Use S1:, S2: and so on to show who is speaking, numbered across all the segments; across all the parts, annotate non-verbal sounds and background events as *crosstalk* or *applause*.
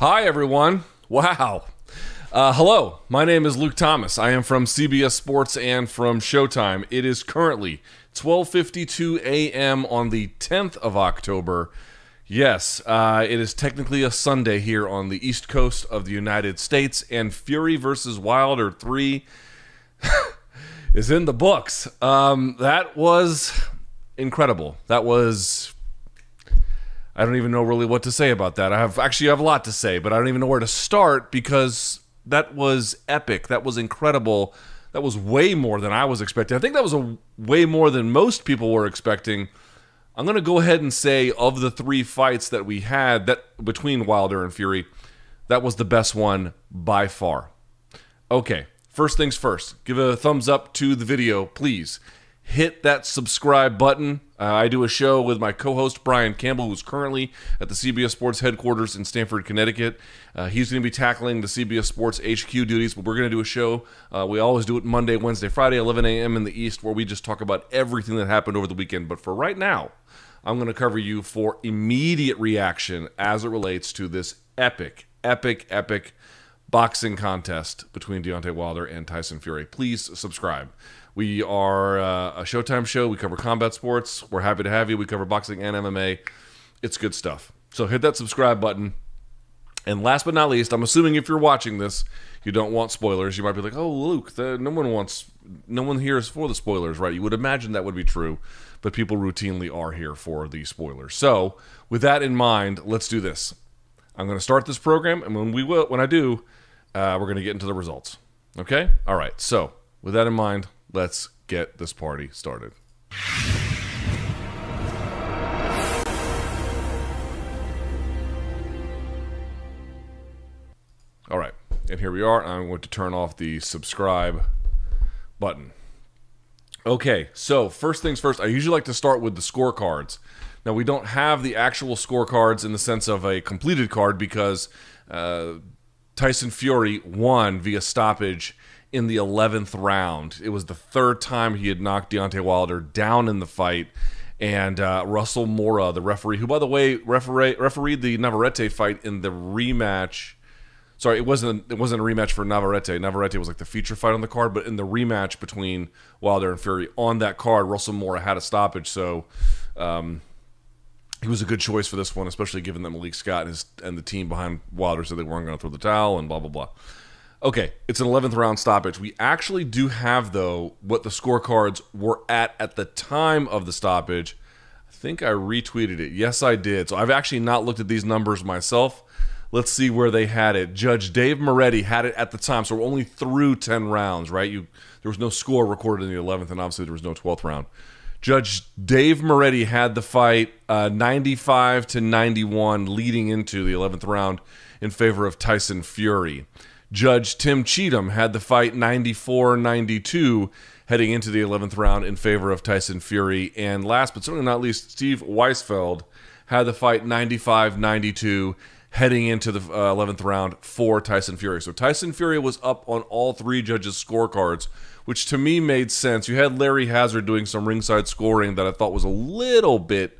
S1: Hi, everyone. Wow. Uh, hello, my name is Luke Thomas. I am from CBS Sports and from Showtime. It is currently 12:52 a.m. on the 10th of October. Yes, uh, it is technically a Sunday here on the East Coast of the United States, and Fury versus Wilder 3 *laughs* is in the books. Um, that was incredible. That was I don't even know really what to say about that. I have actually I have a lot to say, but I don't even know where to start because that was epic. That was incredible. That was way more than I was expecting. I think that was a way more than most people were expecting. I'm going to go ahead and say of the 3 fights that we had that between Wilder and Fury, that was the best one by far. Okay, first things first. Give a thumbs up to the video, please hit that subscribe button. Uh, I do a show with my co host, Brian Campbell, who's currently at the CBS Sports headquarters in Stamford, Connecticut. Uh, he's going to be tackling the CBS Sports HQ duties, but we're going to do a show. Uh, we always do it Monday, Wednesday, Friday, 11 a.m. in the East, where we just talk about everything that happened over the weekend. But for right now, I'm going to cover you for immediate reaction as it relates to this epic, epic, epic boxing contest between Deontay Wilder and Tyson Fury. Please subscribe. We are uh, a Showtime show. We cover combat sports. We're happy to have you. We cover boxing and MMA. It's good stuff. So hit that subscribe button. And last but not least, I'm assuming if you're watching this, you don't want spoilers. You might be like, "Oh, Luke, the, no one wants, no one here is for the spoilers, right?" You would imagine that would be true, but people routinely are here for the spoilers. So, with that in mind, let's do this. I'm going to start this program, and when we will, when I do, uh, we're going to get into the results. Okay? All right. So, with that in mind, let's get this party started. All right, and here we are. I'm going to turn off the subscribe button. Okay, so first things first, I usually like to start with the scorecards. Now, we don't have the actual scorecards in the sense of a completed card because uh, Tyson Fury won via stoppage in the 11th round. It was the third time he had knocked Deontay Wilder down in the fight. And uh, Russell Mora, the referee, who, by the way, referee, refereed the Navarrete fight in the rematch. Sorry, it wasn't it wasn't a rematch for Navarrete. Navarrete was like the feature fight on the card, but in the rematch between Wilder and Fury on that card, Russell Mora had a stoppage, so um, he was a good choice for this one, especially given that Malik Scott and, his, and the team behind Wilder said they weren't going to throw the towel and blah blah blah. Okay, it's an 11th round stoppage. We actually do have, though, what the scorecards were at at the time of the stoppage. I think I retweeted it. Yes, I did. So I've actually not looked at these numbers myself. Let's see where they had it. Judge Dave Moretti had it at the time, so we're only through 10 rounds, right? You There was no score recorded in the 11th, and obviously there was no 12th round. Judge Dave Moretti had the fight uh, 95 to 91 leading into the 11th round in favor of Tyson Fury. Judge Tim Cheatham had the fight 94 92 heading into the 11th round in favor of Tyson Fury. And last but certainly not least, Steve Weisfeld had the fight 95 92 heading into the uh, 11th round for Tyson Fury. So Tyson Fury was up on all three judges' scorecards, which to me made sense. You had Larry Hazzard doing some ringside scoring that I thought was a little bit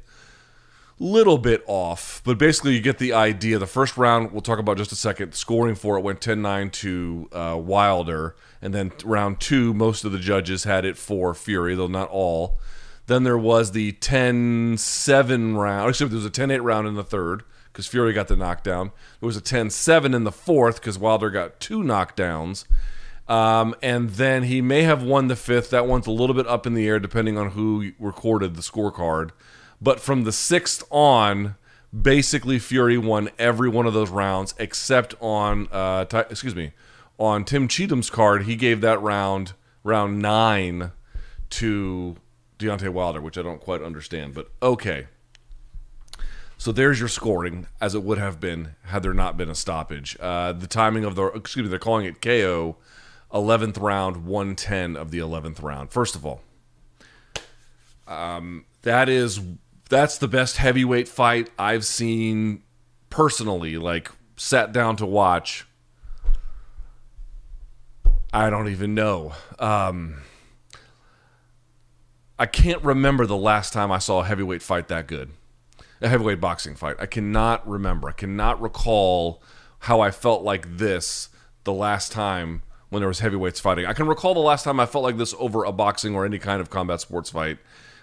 S1: little bit off, but basically you get the idea. The first round, we'll talk about just a second. Scoring for it went 10 9 to uh, Wilder. And then round two, most of the judges had it for Fury, though not all. Then there was the 10 7 round. Actually, there was a 10 8 round in the third because Fury got the knockdown. There was a 10 7 in the fourth because Wilder got two knockdowns. Um, and then he may have won the fifth. That one's a little bit up in the air depending on who recorded the scorecard. But from the sixth on, basically Fury won every one of those rounds except on uh, excuse me on Tim Cheatham's card. He gave that round round nine to Deontay Wilder, which I don't quite understand, but okay. So there's your scoring, as it would have been had there not been a stoppage. Uh, the timing of the excuse me, they're calling it KO, eleventh round, one ten of the eleventh round. First of all, um, that is that's the best heavyweight fight I've seen personally, like sat down to watch. I don't even know. Um, I can't remember the last time I saw a heavyweight fight that good. A heavyweight boxing fight. I cannot remember. I cannot recall how I felt like this the last time when there was heavyweights fighting. I can recall the last time I felt like this over a boxing or any kind of combat sports fight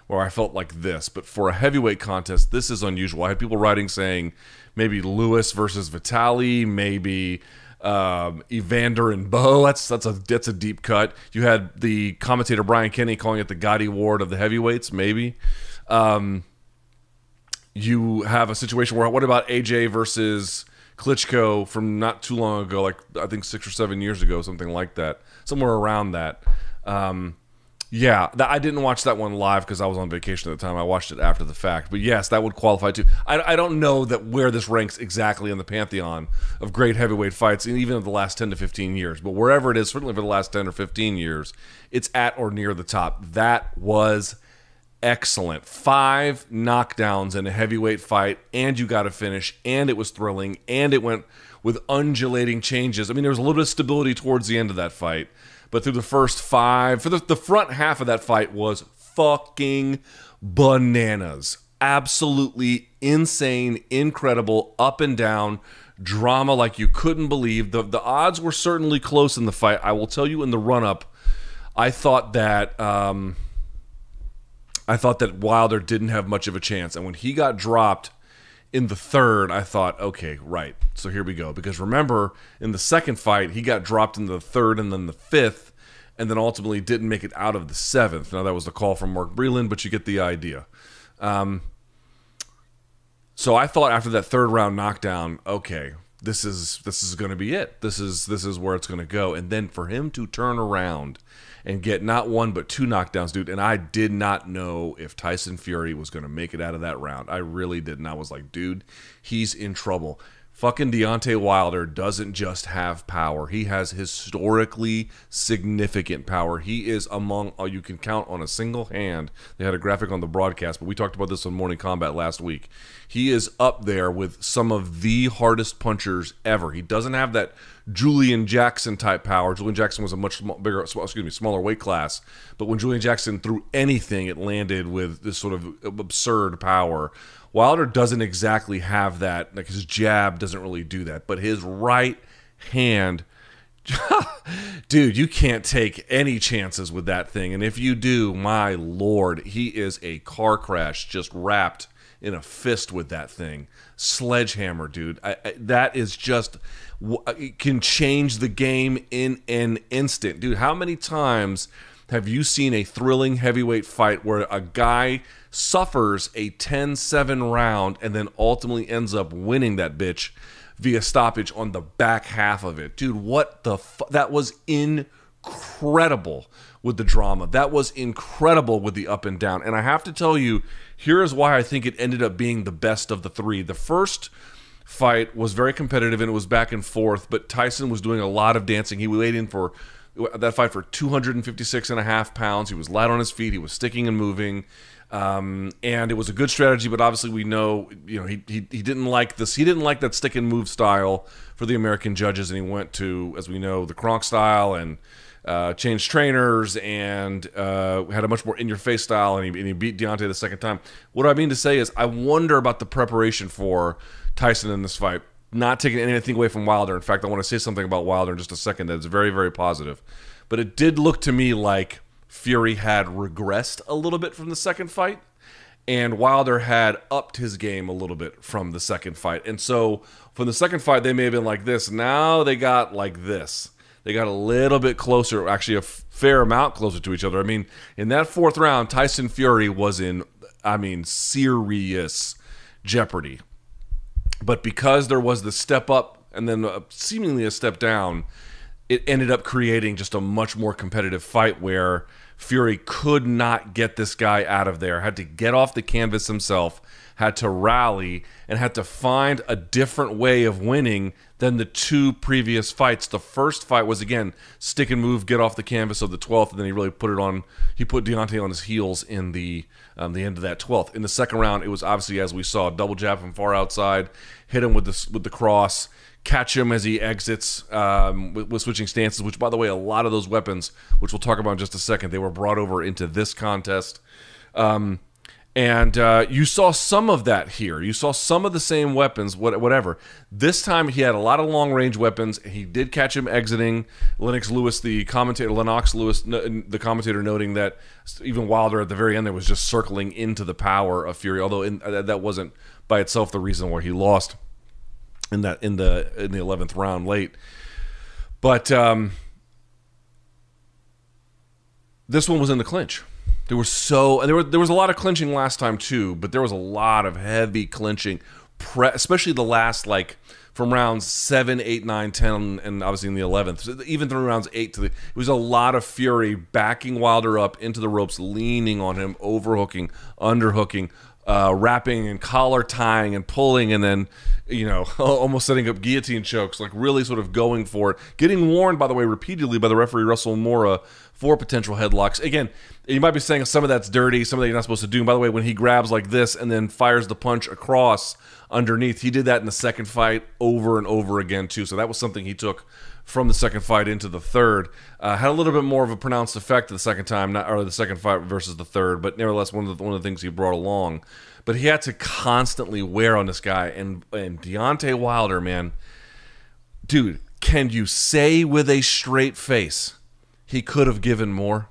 S1: where I felt like this. But for a heavyweight contest, this is unusual. I had people writing saying maybe Lewis versus Vitali, maybe um, Evander and Bowe. That's that's a that's a deep cut. You had the commentator Brian Kenny calling it the Gatti Ward of the heavyweights, maybe. Um, you have a situation where what about AJ versus Klitschko from not too long ago, like I think six or seven years ago, something like that, somewhere around that. Um, yeah, that, I didn't watch that one live because I was on vacation at the time. I watched it after the fact. But yes, that would qualify too. I, I don't know that where this ranks exactly in the pantheon of great heavyweight fights, and even of the last 10 to 15 years. But wherever it is, certainly for the last 10 or 15 years, it's at or near the top. That was excellent. Five knockdowns in a heavyweight fight, and you got a finish, and it was thrilling, and it went with undulating changes. I mean, there was a little bit of stability towards the end of that fight but through the first five, for the, the front half of that fight was fucking bananas. Absolutely insane, incredible, up and down drama like you couldn't believe. The the odds were certainly close in the fight. I will tell you in the run up, I thought that um, I thought that Wilder didn't have much of a chance, and when he got dropped in the third, I thought, okay, right. So here we go. Because remember, in the second fight, he got dropped in the third and then the fifth, and then ultimately didn't make it out of the seventh. Now, that was the call from Mark Breland, but you get the idea. Um, so I thought after that third round knockdown, okay, this is this is going to be it. This is this is where it's going to go. And then for him to turn around and get not one but two knockdowns, dude. And I did not know if Tyson Fury was going to make it out of that round. I really didn't. I was like, dude, he's in trouble. Fucking Deontay Wilder doesn't just have power. He has historically significant power. He is among, oh, you can count on a single hand. They had a graphic on the broadcast, but we talked about this on Morning Kombat last week. He is up there with some of the hardest punchers ever. He doesn't have that Julian Jackson type power. Julian Jackson was a much bigger, excuse me, smaller weight class. But when Julian Jackson threw anything, it landed with this sort of absurd power. Wilder doesn't exactly have that. Like his jab doesn't really do that, but his right hand *laughs* dude, you can't take any chances with that thing. And if you do, my lord, he is a car crash just wrapped in a fist with that thing. Sledgehammer, dude. I, I, that is just uh, it can change the game in an instant, dude. How many times have you seen a thrilling heavyweight fight where a guy suffers a 10-7 round and then ultimately ends up winning that bitch via stoppage on the back half of it. Dude, what the that was incredible with the drama. That was incredible with the up and down. And I have to tell you, here is why I think it ended up being the best of the 3. The first fight was very competitive and it was back and forth, but Tyson was doing a lot of dancing. He weighed in for that fight for 256 and a half pounds. He was light on his feet. He was sticking and moving. Um, and it was a good strategy, but obviously we know, you know, he, he, he didn't like this. He didn't like that stick and move style for the American judges, and he went to, as we know, the Kronk style and uh, changed trainers and uh, had a much more in-your-face style, and he, and he beat Deontay the second time. What I mean to say is, I wonder about the preparation for Tyson in this fight. Not taking anything away from Wilder. In fact, I want to say something about Wilder in just a second that's very, very positive. But it did look to me like Fury had regressed a little bit from the second fight, and Wilder had upped his game a little bit from the second fight. And so from the second fight, they may have been like this. Now they got like this. They got a little bit closer, actually a fair amount closer to each other. I mean, in that fourth round, Tyson Fury was in, I mean, serious jeopardy. But because there was the step up and then seemingly a step down, it ended up creating just a much more competitive fight where Fury could not get this guy out of there, had to get off the canvas himself, had to rally, and had to find a different way of winning than the two previous fights. The first fight was, again, stick and move, get off the canvas of the 12th, and then he really put it on, he put Deontay on his heels in the um, the end of that 12th. In the second round, it was obviously, as we saw, double jab from far outside, hit him with, the with the cross, catch him as he exits um, with, with, switching stances. Which, by the way, a lot of those weapons, which we'll talk about in just a second, they were brought over into this contest. Um, And uh, you saw some of that here. You saw some of the same weapons, what- whatever. This time he had a lot of long range weapons. He did catch him exiting. Lennox Lewis, the commentator, Lennox Lewis, the commentator, noting that even Wilder at the very end there was just circling into the power of Fury. Although in, that wasn't by itself the reason why he lost in that in the in the eleventh round late. But um, this one was in the clinch. There was so there was there was a lot of clinching last time too, but there was a lot of heavy clinching, pre- especially the last like from rounds seven, eight, nine, ten, and obviously in the eleventh, even through rounds eight to the. It was a lot of Fury backing Wilder up into the ropes, leaning on him, overhooking, underhooking, uh, wrapping and collar tying and pulling, and then you know *laughs* almost setting up guillotine chokes, like really sort of going for it. Getting warned, by the way, repeatedly by the referee Russell Mora for potential headlocks. Again, you might be saying some of that's dirty, some of that you're not supposed to do. And by the way, when he grabs like this and then fires the punch across underneath, he did that in the second fight over and over again too. So that was something he took from the second fight into the third. Uh, had a little bit more of a pronounced effect the second time, not or the second fight versus the third, but nevertheless one of the one of the things he brought along. But he had to constantly wear on this guy, and and Deontay Wilder, man, dude, can you say with a straight face he could have given more?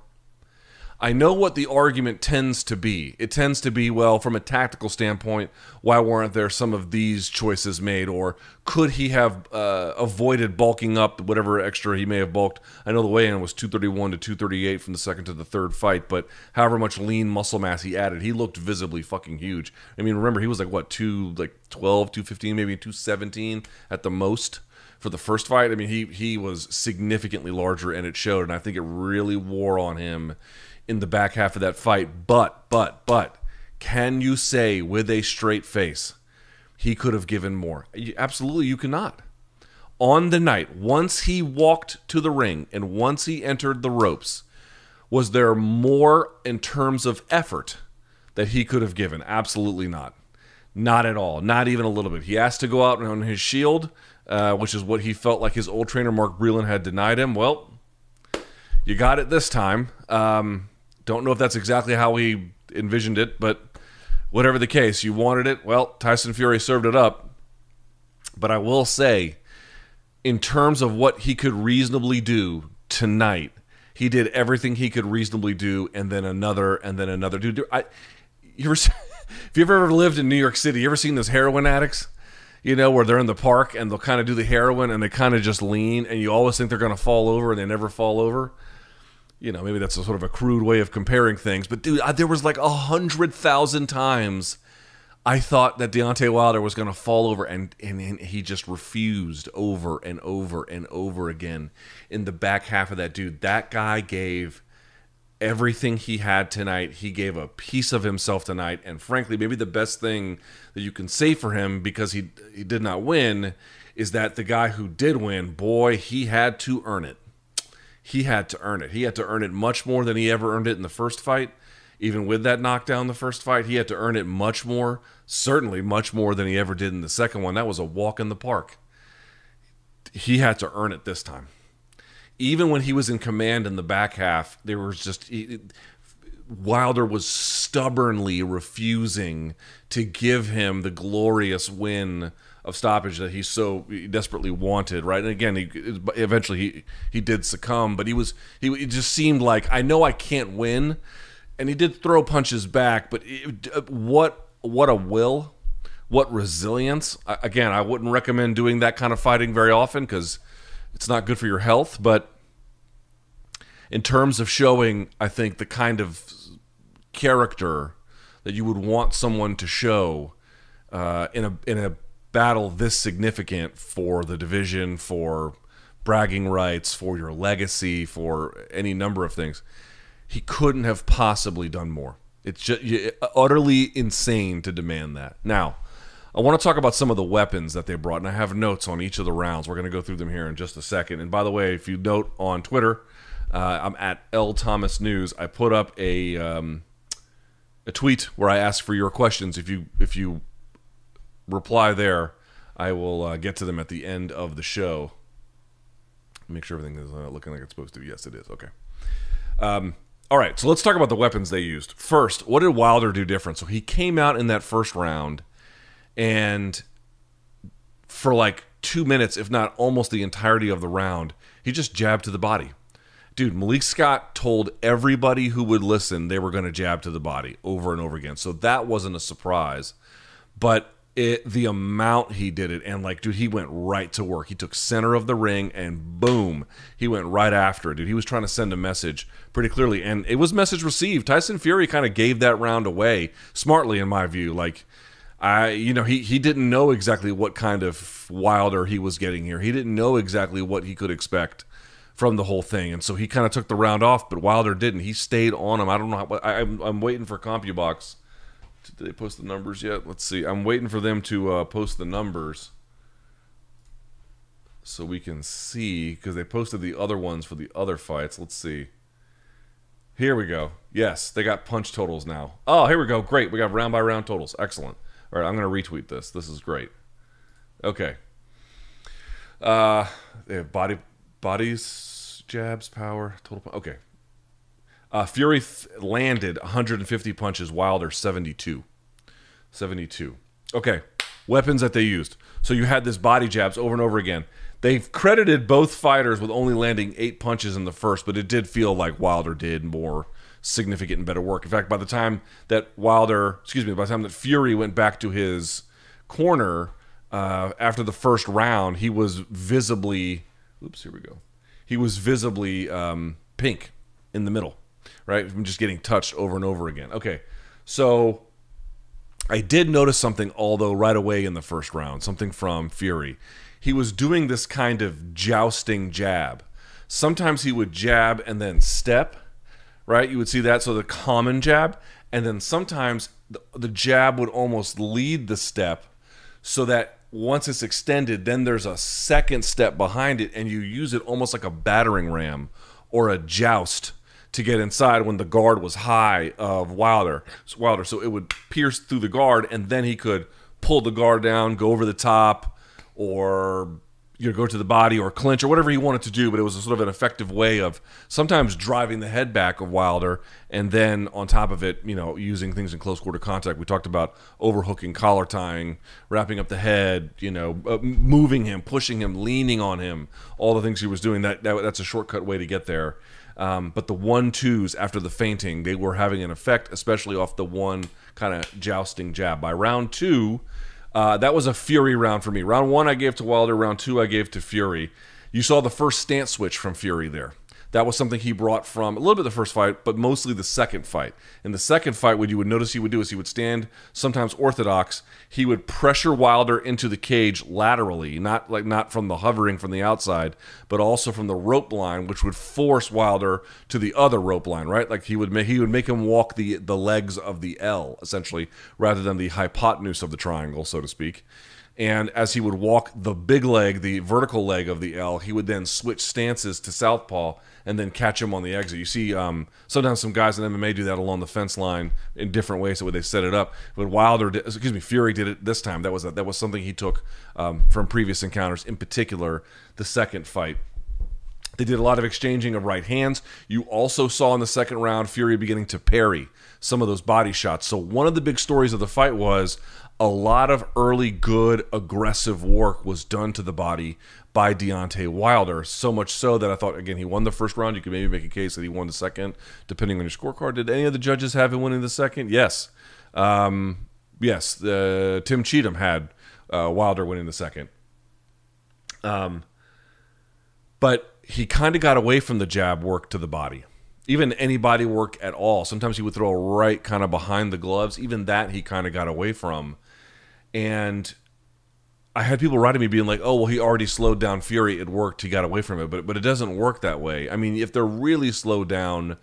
S1: I know what the argument tends to be. It tends to be, well, from a tactical standpoint, why weren't there some of these choices made? Or could he have uh, avoided bulking up whatever extra he may have bulked? I know the weigh in was 231 to 238 from the second to the third fight, but however much lean muscle mass he added, he looked visibly fucking huge. I mean, remember, he was like, what, two, like 12, 215, maybe 217 at the most? for the first fight. I mean, he he was significantly larger, and it showed. And I think it really wore on him in the back half of that fight. But but but, can you say with a straight face he could have given more? Absolutely, you cannot. On the night, once he walked to the ring and once he entered the ropes, was there more in terms of effort that he could have given? Absolutely not. Not at all. Not even a little bit. He asked to go out on his shield, uh, which is what he felt like his old trainer Mark Breland had denied him. Well, you got it this time. Um, don't know if that's exactly how he envisioned it, but whatever the case, you wanted it. Well, Tyson Fury served it up. But I will say, in terms of what he could reasonably do tonight, he did everything he could reasonably do, and then another, and then another. Dude, I, you ever, *laughs* if you've ever lived in New York City, you ever seen those heroin addicts? You know, where they're in the park and they'll kind of do the heroin and they kind of just lean, and you always think they're going to fall over, and they never fall over. You know, maybe that's a sort of a crude way of comparing things, but dude, I, there was like a hundred thousand times I thought that Deontay Wilder was going to fall over, and, and and he just refused over and over and over again in the back half of that dude. That guy gave everything he had tonight. He gave a piece of himself tonight, and frankly, maybe the best thing that you can say for him because he he did not win is that the guy who did win, boy, he had to earn it he had to earn it. He had to earn it much more than he ever earned it in the first fight. Even with that knockdown the first fight, he had to earn it much more, certainly much more than he ever did in the second one. That was a walk in the park. He had to earn it this time. Even when he was in command in the back half, there was just Wilder was stubbornly refusing to give him the glorious win of stoppage that he so desperately wanted, right? And again, he eventually he he did succumb, but he was he it just seemed like I know I can't win, and he did throw punches back, but it, what what a will, what resilience. I- Again, I wouldn't recommend doing that kind of fighting very often because it's not good for your health, but in terms of showing, I think the kind of character that you would want someone to show uh, in a in a battle this significant for the division, for bragging rights, for your legacy, for any number of things. He couldn't have possibly done more. It's just utterly insane to demand that. Now, I want to talk about some of the weapons that they brought, and I have notes on each of the rounds. We're going to go through them here in just a second. And by the way, if you note on Twitter, uh, I'm at L Thomas News. I put up a um, a tweet where I ask for your questions. If you if you reply there, I will uh, get to them at the end of the show. Make sure everything is uh, looking like it's supposed to. Yes, it is. Okay. Um, all right, so let's talk about the weapons they used. First, what did Wilder do different? So he came out in that first round and for like two minutes, if not almost the entirety of the round, he just jabbed to the body. Dude, Malik Scott told everybody who would listen they were going to jab to the body over and over again. So that wasn't a surprise. But it, the amount he did it, and like, dude, he went right to work. He took center of the ring and boom, he went right after it, dude. He was trying to send a message pretty clearly, and it was message received. Tyson Fury kind of gave that round away smartly, in my view. Like, I, you know, he he didn't know exactly what kind of Wilder he was getting here. He didn't know exactly what he could expect from the whole thing, and so he kind of took the round off. But Wilder didn't. He stayed on him. I don't know. How, I, I'm I'm waiting for CompuBox. Did they post the numbers yet? Let's see. I'm waiting for them to uh, post the numbers so we can see because they posted the other ones for the other fights. Let's see. Here we go. Yes, they got punch totals now. Oh, here we go. Great. We got round by round totals. Excellent. All right, I'm going to retweet this. This is great. Okay. Uh, they have body bodies, jabs, power, total. Okay. Uh, Fury th- landed 150 punches. Wilder 72. 72. Okay. Weapons that they used. So you had this body jabs over and over again. They've credited both fighters with only landing eight punches in the first, but it did feel like Wilder did more significant and better work. In fact, by the time that Wilder, excuse me, by the time that Fury went back to his corner uh, after the first round, he was visibly, oops, here we go. He was visibly um, pink in the middle, right? From just getting touched over and over again. Okay, so I did notice something, although right away in the first round, something from Fury. He was doing this kind of jousting jab. Sometimes he would jab and then step right? You would see that. So the common jab, and then sometimes the, the jab would almost lead the step so that once it's extended, then there's a second step behind it, and you use it almost like a battering ram or a joust to get inside when the guard was high of Wilder. Wilder, so it would pierce through the guard, and then he could pull the guard down, go over the top, or you know, go to the body or clinch or whatever he wanted to do, but it was a sort of an effective way of sometimes driving the head back of Wilder, and then on top of it, you know, using things in close quarter contact. We talked about overhooking, collar tying, wrapping up the head, you know, uh, moving him, pushing him, leaning on him, all the things he was doing. That, that that's a shortcut way to get there. Um, but the one twos after the feinting, they were having an effect, especially off the one kind of jousting jab. By round two uh, that was a Fury round for me. Round one I gave to Wilder. Round two I gave to Fury. You saw the first stance switch from Fury there. That was something he brought from a little bit the first fight, but mostly the second fight. In the second fight, what you would notice he would do is he would stand sometimes orthodox. He would pressure Wilder into the cage laterally, not like not from the hovering from the outside, but also from the rope line, which would force Wilder to the other rope line, right? Like he would make he would make him walk the the legs of the L essentially, rather than the hypotenuse of the triangle, so to speak. And as he would walk the big leg, the vertical leg of the L, he would then switch stances to southpaw and then catch him on the exit. You see, um, sometimes some guys in MMA do that along the fence line in different ways, the way they set it up. But Wilder, did, excuse me, Fury did it this time. That was a, that was something he took um, from previous encounters, in particular the second fight. They did a lot of exchanging of right hands. You also saw in the second round Fury beginning to parry some of those body shots. So one of the big stories of the fight was a lot of early good aggressive work was done to the body by Deontay Wilder. So much so that I thought again he won the first round. You could maybe make a case that he won the second, depending on your scorecard. Did any of the judges have him winning the second? Yes, um, yes. The Tim Cheatham had uh, Wilder winning the second. Um, but he kind of got away from the jab work to the body even any body work at all. Sometimes he would throw a right kind of behind the gloves. Even that he kind of got away from. And I had people writing me being like, "Oh, well, he already slowed down Fury. It worked. He got away from it." But but it doesn't work that way. I mean, if they're really slowed down,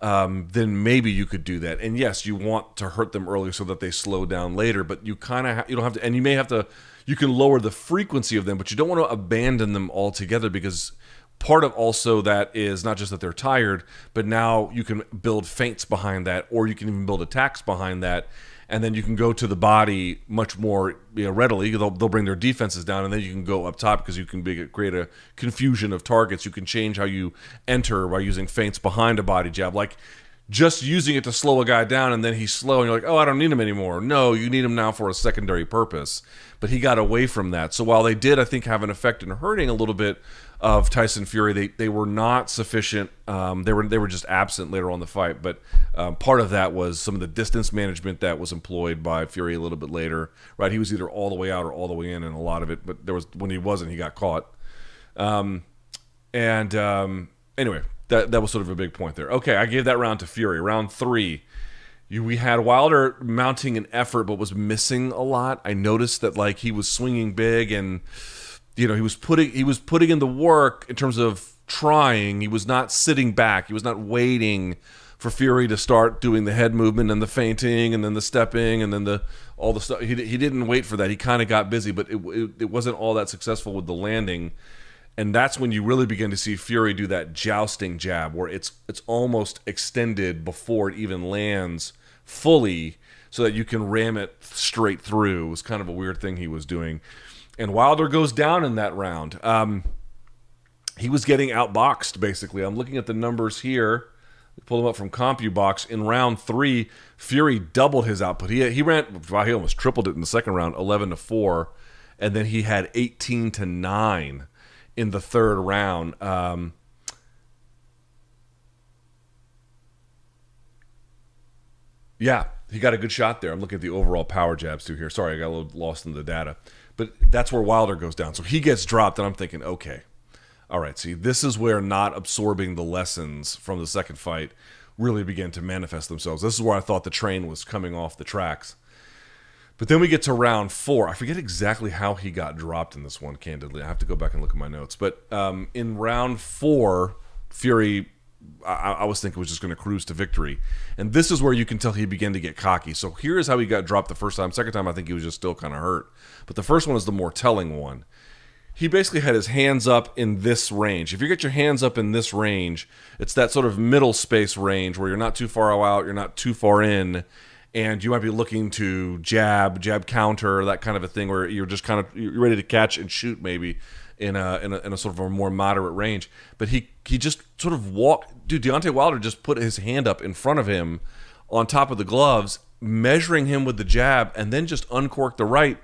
S1: um, then maybe you could do that. And yes, you want to hurt them early so that they slow down later. But you kind of ha- you don't have to, and you may have to. You can lower the frequency of them, but you don't want to abandon them altogether because part of also that is not just that they're tired, but now you can build feints behind that, or you can even build attacks behind that and then you can go to the body much more you know, readily. They'll, they'll bring their defenses down, and then you can go up top because you can be, create a confusion of targets. You can change how you enter by using feints behind a body jab, like just using it to slow a guy down, and then he's slow, and you're like, oh, I don't need him anymore. No, you need him now for a secondary purpose. But he got away from that. So while they did, I think, have an effect in hurting a little bit of Tyson Fury. They they were not sufficient. Um, they were they were just absent later on the fight. But um, part of that was some of the distance management that was employed by Fury a little bit later. Right, he was either all the way out or all the way in, and a lot of it. But there was when he wasn't, he got caught. Um, and um, anyway, that that was sort of a big point there. Okay, I gave that round to Fury. Round three. We had Wilder mounting an effort, but was missing a lot. I noticed that like he was swinging big and you know he was putting he was putting in the work in terms of trying. He was not sitting back. He was not waiting for Fury to start doing the head movement and the feinting and then the stepping and then the all the stuff. He, he didn't wait for that. He kind of got busy, but it, it, it wasn't all that successful with the landing. And that's when you really begin to see Fury do that jousting jab where it's it's almost extended before it even lands fully so that you can ram it straight through. It was kind of a weird thing he was doing and Wilder goes down in that round. Um, he was getting outboxed basically. I'm looking at the numbers here. Pull them up from CompuBox. In round three, Fury doubled his output. He he ran. Well, he almost tripled it in the second round, 11 to four, and then he had 18 to nine in the third round. Um, yeah, he got a good shot there. I'm looking at the overall power jabs too here. Sorry, I got a little lost in the data. But that's where Wilder goes down. So he gets dropped, and I'm thinking, okay, all right, see, this is where not absorbing the lessons from the second fight really began to manifest themselves. This is where I thought the train was coming off the tracks. But then we get to round four. I forget exactly how he got dropped in this one, candidly. I have to go back and look at my notes. But um, in round four, Fury I, I, was thinking was just going to cruise to victory. And this is where you can tell he began to get cocky. So here is how he got dropped the first time. Second time, I think he was just still kind of hurt. But the first one is the more telling one. He basically had his hands up in this range. If you get your hands up in this range, it's that sort of middle space range where you're not too far out, you're not too far in, and you might be looking to jab, jab counter, that kind of a thing where you're just kind of you're ready to catch and shoot maybe in a, in a, in a sort of a more moderate range. But he he just sort of walked. Dude, Deontay Wilder just put his hand up in front of him on top of the gloves, measuring him with the jab, and then just uncorked the right.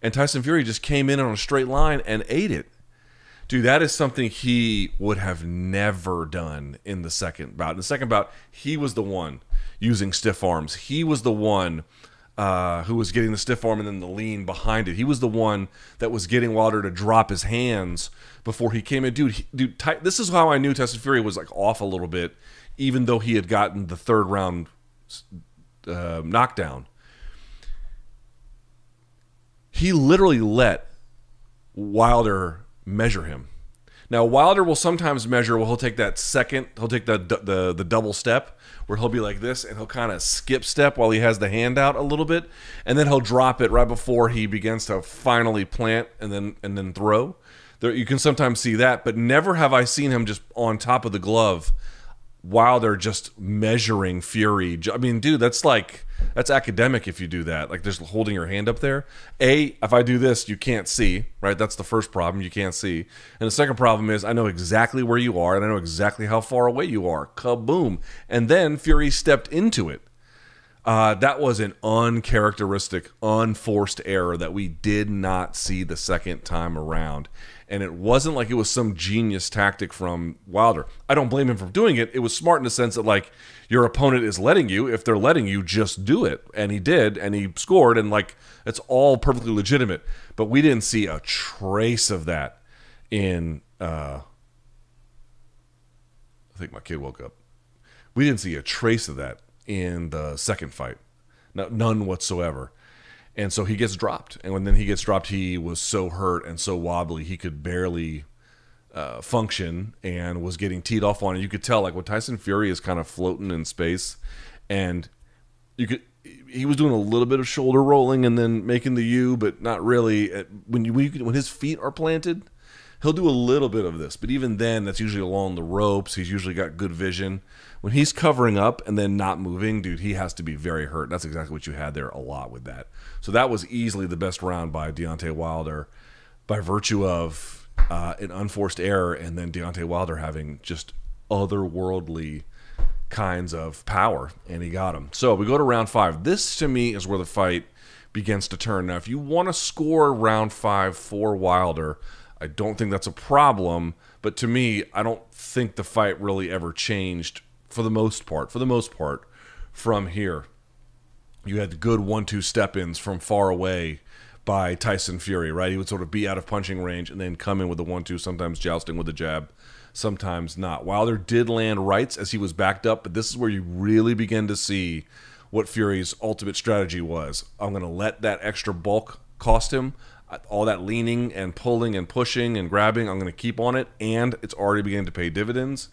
S1: And Tyson Fury just came in on a straight line and ate it. Dude, that is something he would have never done in the second bout. In the second bout, he was the one using stiff arms. He was the one uh, who was getting the stiff arm and then the lean behind it. He was the one that was getting Wilder to drop his hands before he came in. Dude, he, dude, ty- this is how I knew Tyson Fury was like off a little bit, even though he had gotten the third round uh, knockdown. He literally let Wilder measure him. Now Wilder will sometimes measure. Well, he'll take that second. He'll take the the the double step where he'll be like this, and he'll kind of skip step while he has the hand out a little bit, and then he'll drop it right before he begins to finally plant and then and then throw. There, you can sometimes see that, but never have I seen him just on top of the glove while they're just measuring fury. I mean, dude, that's like that's academic if you do that. Like just holding your hand up there. A, if I do this, you can't see, right? That's the first problem. You can't see. And the second problem is I know exactly where you are and I know exactly how far away you are. Kaboom. And then Fury stepped into it. Uh, that was an uncharacteristic, unforced error that we did not see the second time around and it wasn't like it was some genius tactic from Wilder. I don't blame him for doing it. It was smart in the sense that like your opponent is letting you. If they're letting you, just do it, and he did, and he scored, and like it's all perfectly legitimate. But we didn't see a trace of that in. Uh, I think my kid woke up. We didn't see a trace of that in the second fight, no, none whatsoever and so he gets dropped. And when then he gets dropped, he was so hurt and so wobbly he could barely uh, function and was getting teed off on. it. you could tell, like when Tyson Fury is kind of floating in space, and you could he was doing a little bit of shoulder rolling and then making the U, but not really. When you when, you, when his feet are planted, He'll do a little bit of this, but even then, that's usually along the ropes. He's usually got good vision. When he's covering up and then not moving, dude, he has to be very hurt. That's exactly what you had there a lot with that. So that was easily the best round by Deontay Wilder by virtue of uh, an unforced error and then Deontay Wilder having just otherworldly kinds of power, and he got him. So we go to round five. This to me is where the fight begins to turn. Now, if you want to score round five for Wilder, I don't think that's a problem. But to me, I don't think the fight really ever changed for the most part. For the most part, from here, you had good one-two step-ins from far away by Tyson Fury. Right, he would sort of be out of punching range and then come in with a one-two, sometimes jousting with a jab, sometimes not. Wilder did land rights as he was backed up, but this is where you really begin to see what Fury's ultimate strategy was. I'm going to let that extra bulk cost him all that leaning and pulling and pushing and grabbing, I'm going to keep on it, and it's already beginning to pay dividends.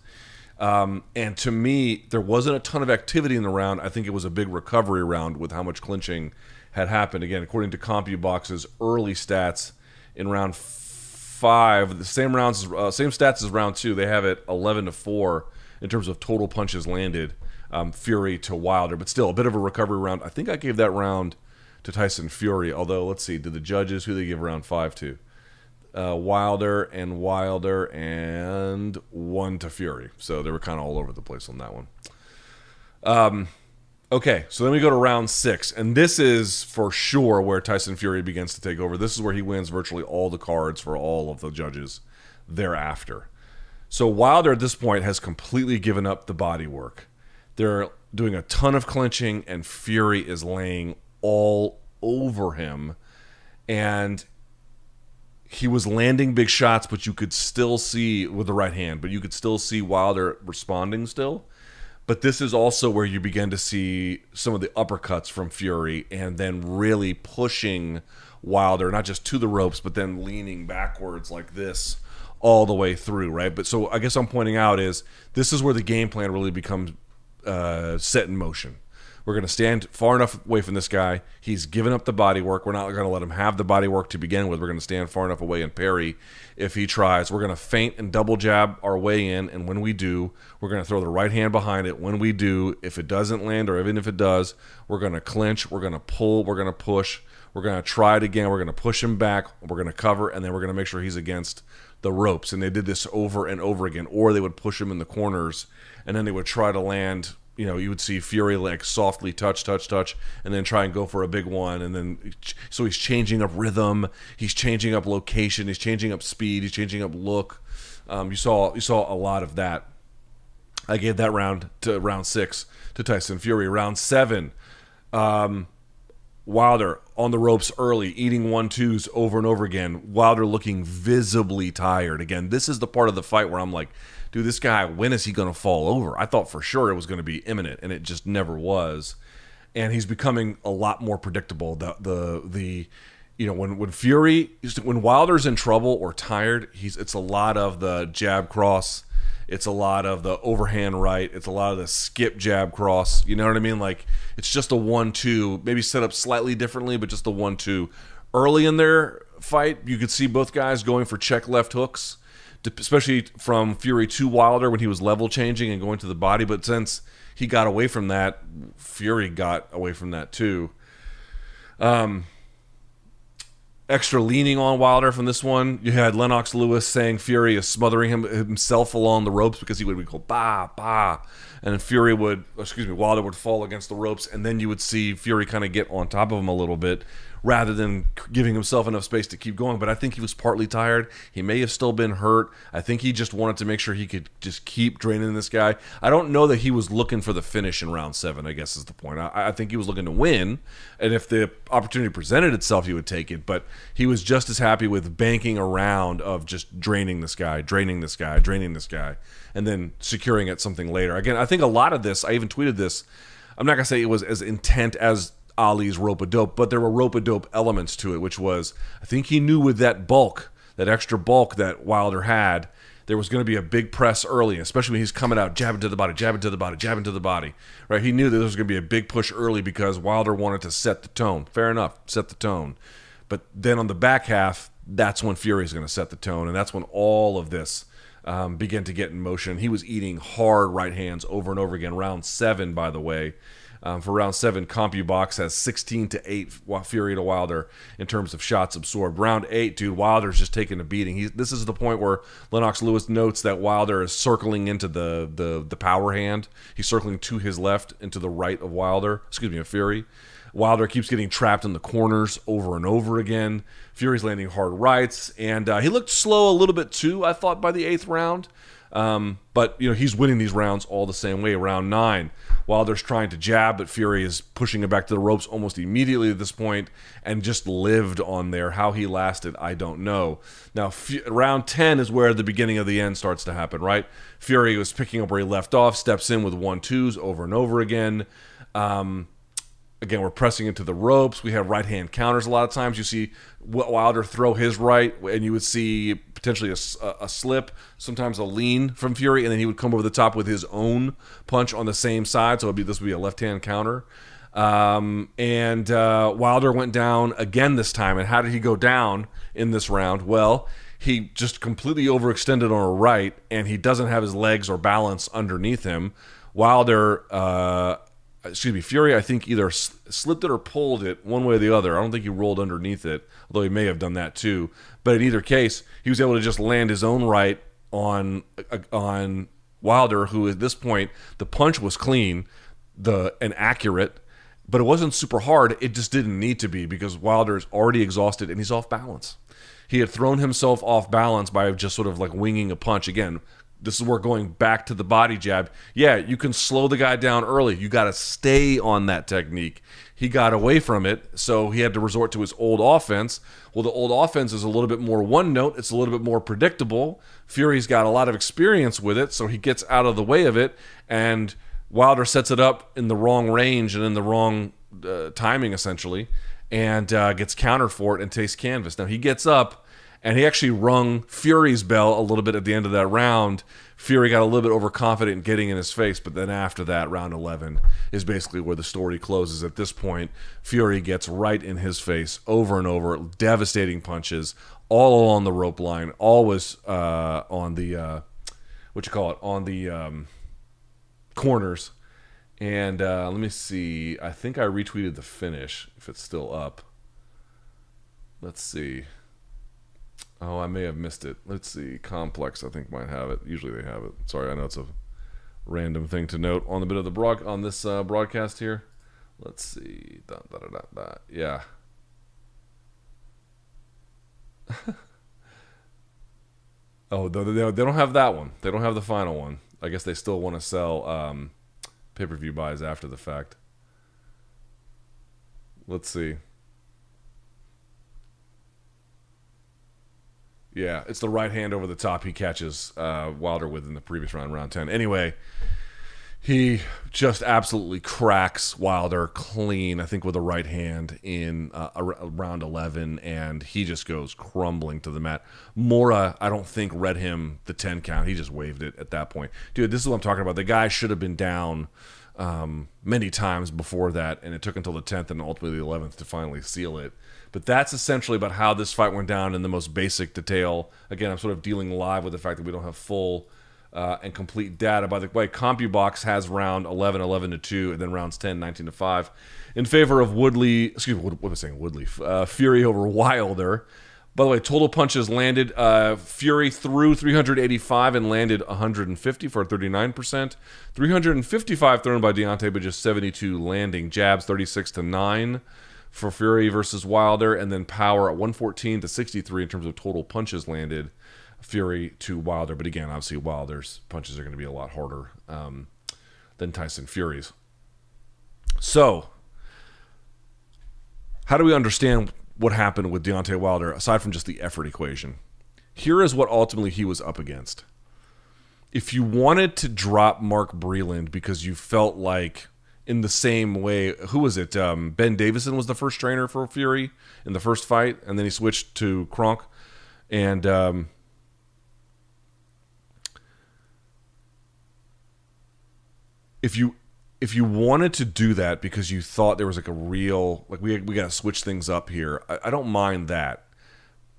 S1: Um, and to me, there wasn't a ton of activity in the round. I think it was a big recovery round with how much clinching had happened. Again, according to CompuBox's early stats in round five, the same rounds, uh, same stats as round two. They have it 11 to four in terms of total punches landed. Um, Fury to Wilder, but still a bit of a recovery round. I think I gave that round to Tyson Fury. Although, let's see, did the judges who they give round five to? Uh, Wilder and Wilder and one to Fury. So they were kind of all over the place on that one. Um, okay, so then we go to round six, and this is for sure where Tyson Fury begins to take over. This is where he wins virtually all the cards for all of the judges thereafter. So Wilder at this point has completely given up the body work. They're doing a ton of clinching, and Fury is laying all over him. And he was landing big shots, but you could still see with the right hand, but you could still see Wilder responding still. But this is also where you begin to see some of the uppercuts from Fury and then really pushing Wilder, not just to the ropes, but then leaning backwards like this all the way through, right? But so I guess I'm pointing out is this is where the game plan really becomes uh, set in motion. We're going to stand far enough away from this guy. He's given up the body work. We're not going to let him have the body work to begin with. We're going to stand far enough away and parry if he tries. We're going to feint and double jab our way in. And when we do, we're going to throw the right hand behind it. When we do, if it doesn't land or even if it does, we're going to clinch. We're going to pull. We're going to push. We're going to try it again. We're going to push him back. We're going to cover. And then we're going to make sure he's against the ropes. And they did this over and over again. Or they would push him in the corners and then they would try to land you know, you would see Fury like softly touch, touch, touch, and then try and go for a big one, and then so he's changing up rhythm, he's changing up location, he's changing up speed, he's changing up look. Um, you saw you saw a lot of that. I gave that round to round six to Tyson Fury. Round seven, um, Wilder on the ropes early, eating one twos over and over again. Wilder looking visibly tired. Again, this is the part of the fight where I'm like, dude, this guy, when is he going to fall over? I thought for sure it was going to be imminent, and it just never was. And he's becoming a lot more predictable. The the the you know when when Fury when Wilder's in trouble or tired, he's it's a lot of the jab cross. It's a lot of the overhand right. It's a lot of the skip jab cross. You know what I mean? Like it's just a one two, maybe set up slightly differently, but just a one two. Early in their fight, you could see both guys going for check left hooks especially from Fury to Wilder when he was level changing and going to the body. But since he got away from that, Fury got away from that too. Um, extra leaning on Wilder from this one. You had Lennox Lewis saying Fury is smothering him himself along the ropes because he would go ba ba, and Fury would excuse me Wilder would fall against the ropes, and then you would see Fury kind of get on top of him a little bit, rather than giving himself enough space to keep going. But I think he was partly tired. He may have still been hurt. I think he just wanted to make sure he could just keep draining this guy. I don't know that he was looking for the finish in round seven, I guess is the point. I, I think he was looking to win. And if the opportunity presented itself, he would take it. But he was just as happy with banking around of just draining this guy, draining this guy, draining this guy, and then securing it something later. Again, I think a lot of this, I even tweeted this. I'm not going to say it was as intent as Ali's rope a dope, but there were rope a dope elements to it, which was I think he knew with that bulk, that extra bulk that Wilder had, there was going to be a big press early, especially when he's coming out, jabbing to the body, jabbing to the body, jabbing to the body. Right? He knew that there was going to be a big push early because Wilder wanted to set the tone. Fair enough, set the tone. But then on the back half, that's when Fury is going to set the tone, and that's when all of this um, began to get in motion. He was eating hard right hands over and over again. Round seven, by the way. Um, for round seven, CompuBox has 16 to 8 Fury to Wilder in terms of shots absorbed. Round eight, dude, Wilder's just taking a beating. He, this is the point where Lennox Lewis notes that Wilder is circling into the, the, the power hand. He's circling to his left and to the right of Wilder, excuse me, of Fury. Wilder keeps getting trapped in the corners over and over again. Fury's landing hard rights, and uh, he looked slow a little bit too, I thought, by the eighth round. Um, but you know he's winning these rounds all the same way. Round nine, Wilder's trying to jab, but Fury is pushing him back to the ropes almost immediately at this point, and just lived on there. How he lasted, I don't know. Now, f- round ten is where the beginning of the end starts to happen. Right? Fury was picking up where he left off, steps in with one twos over and over again. Um, again, we're pressing into the ropes. We have right hand counters. A lot of times, you see Wilder throw his right, and you would see potentially a, a, slip, sometimes a lean from Fury, and then he would come over the top with his own punch on the same side. So be, this would be a left hand counter. Um, and uh, Wilder went down again this time. And how did he go down in this round? Well, he just completely overextended on a right, and he doesn't have his legs or balance underneath him. Wilder uh, excuse me, Fury, I think either slipped it or pulled it one way or the other. I don't think he rolled underneath it, although he may have done that too. But in either case, he was able to just land his own right on uh, on Wilder, who at this point the punch was clean, the and accurate, but it wasn't super hard. It just didn't need to be because Wilder is already exhausted and he's off balance. He had thrown himself off balance by just sort of like winging a punch. Again, this is where going back to the body jab. Yeah, you can slow the guy down early. You got to stay on that technique. He got away from it, so he had to resort to his old offense. Well, the old offense is a little bit more one note, it's a little bit more predictable. Fury's got a lot of experience with it, so he gets out of the way of it, and Wilder sets it up in the wrong range and in the wrong uh, timing, essentially, and uh, gets countered for it and takes canvas. Now, he gets up and he actually rung Fury's bell a little bit at the end of that round. Fury got a little bit overconfident in getting in his face, but then after that, round 11 is basically where the story closes. At this point, Fury gets right in his face over and over, devastating punches all along the rope line, always uh, on the, uh, what you call it, on the um, corners. And uh, let me see. I think I retweeted the finish if it's still up. Let's see. Oh, I may have missed it. Let's see. Complex, I think, might have it. Usually they have it. Sorry, I know it's a random thing to note on the bit of the broad on this uh, broadcast here. Let's see. Da, da, da, da, Yeah. *laughs* oh, they, they don't have that one. They don't have the final one. I guess they still want to sell um, pay per view buys after the fact. Let's see. Yeah, it's the right hand over the top he catches uh, Wilder with in the previous round, round 10. Anyway, he just absolutely cracks Wilder clean, I think, with a right hand in uh, round 11, and he just goes crumbling to the mat. Mora, I don't think, read him the 10 count. He just waved it at that point. Dude, this is what I'm talking about. The guy should have been down um, many times before that, and it took until the 10th and ultimately the 11th to finally seal it. But that's essentially about how this fight went down in the most basic detail. Again, I'm sort of dealing live with the fact that we don't have full uh, and complete data. By the way, CompuBox has round 11, 11 to 2, and then rounds 10, 19 to 5 in favor of Woodley. Excuse me, what, what I saying? Woodley. Uh, Fury over Wilder. By the way, total punches landed. Uh, Fury threw 385 and landed 150 for 39%. 355 thrown by Deontay, but just 72 landing. Jabs 36 to 9 for Fury versus Wilder, and then Power at 114 to 63 in terms of total punches landed. Fury to Wilder, but again, obviously Wilder's punches are going to be a lot harder um, than Tyson Fury's. So, how do we understand what happened with Deontay Wilder aside from just the effort equation? Here is what ultimately he was up against. If you wanted to drop Mark Breland because you felt like in the same way. Who was it? Um, ben Davison was the first trainer for Fury in the first fight, and then he switched to Kronk. And um, if you if you wanted to do that because you thought there was like a real like we we got to switch things up here, I, I don't mind that.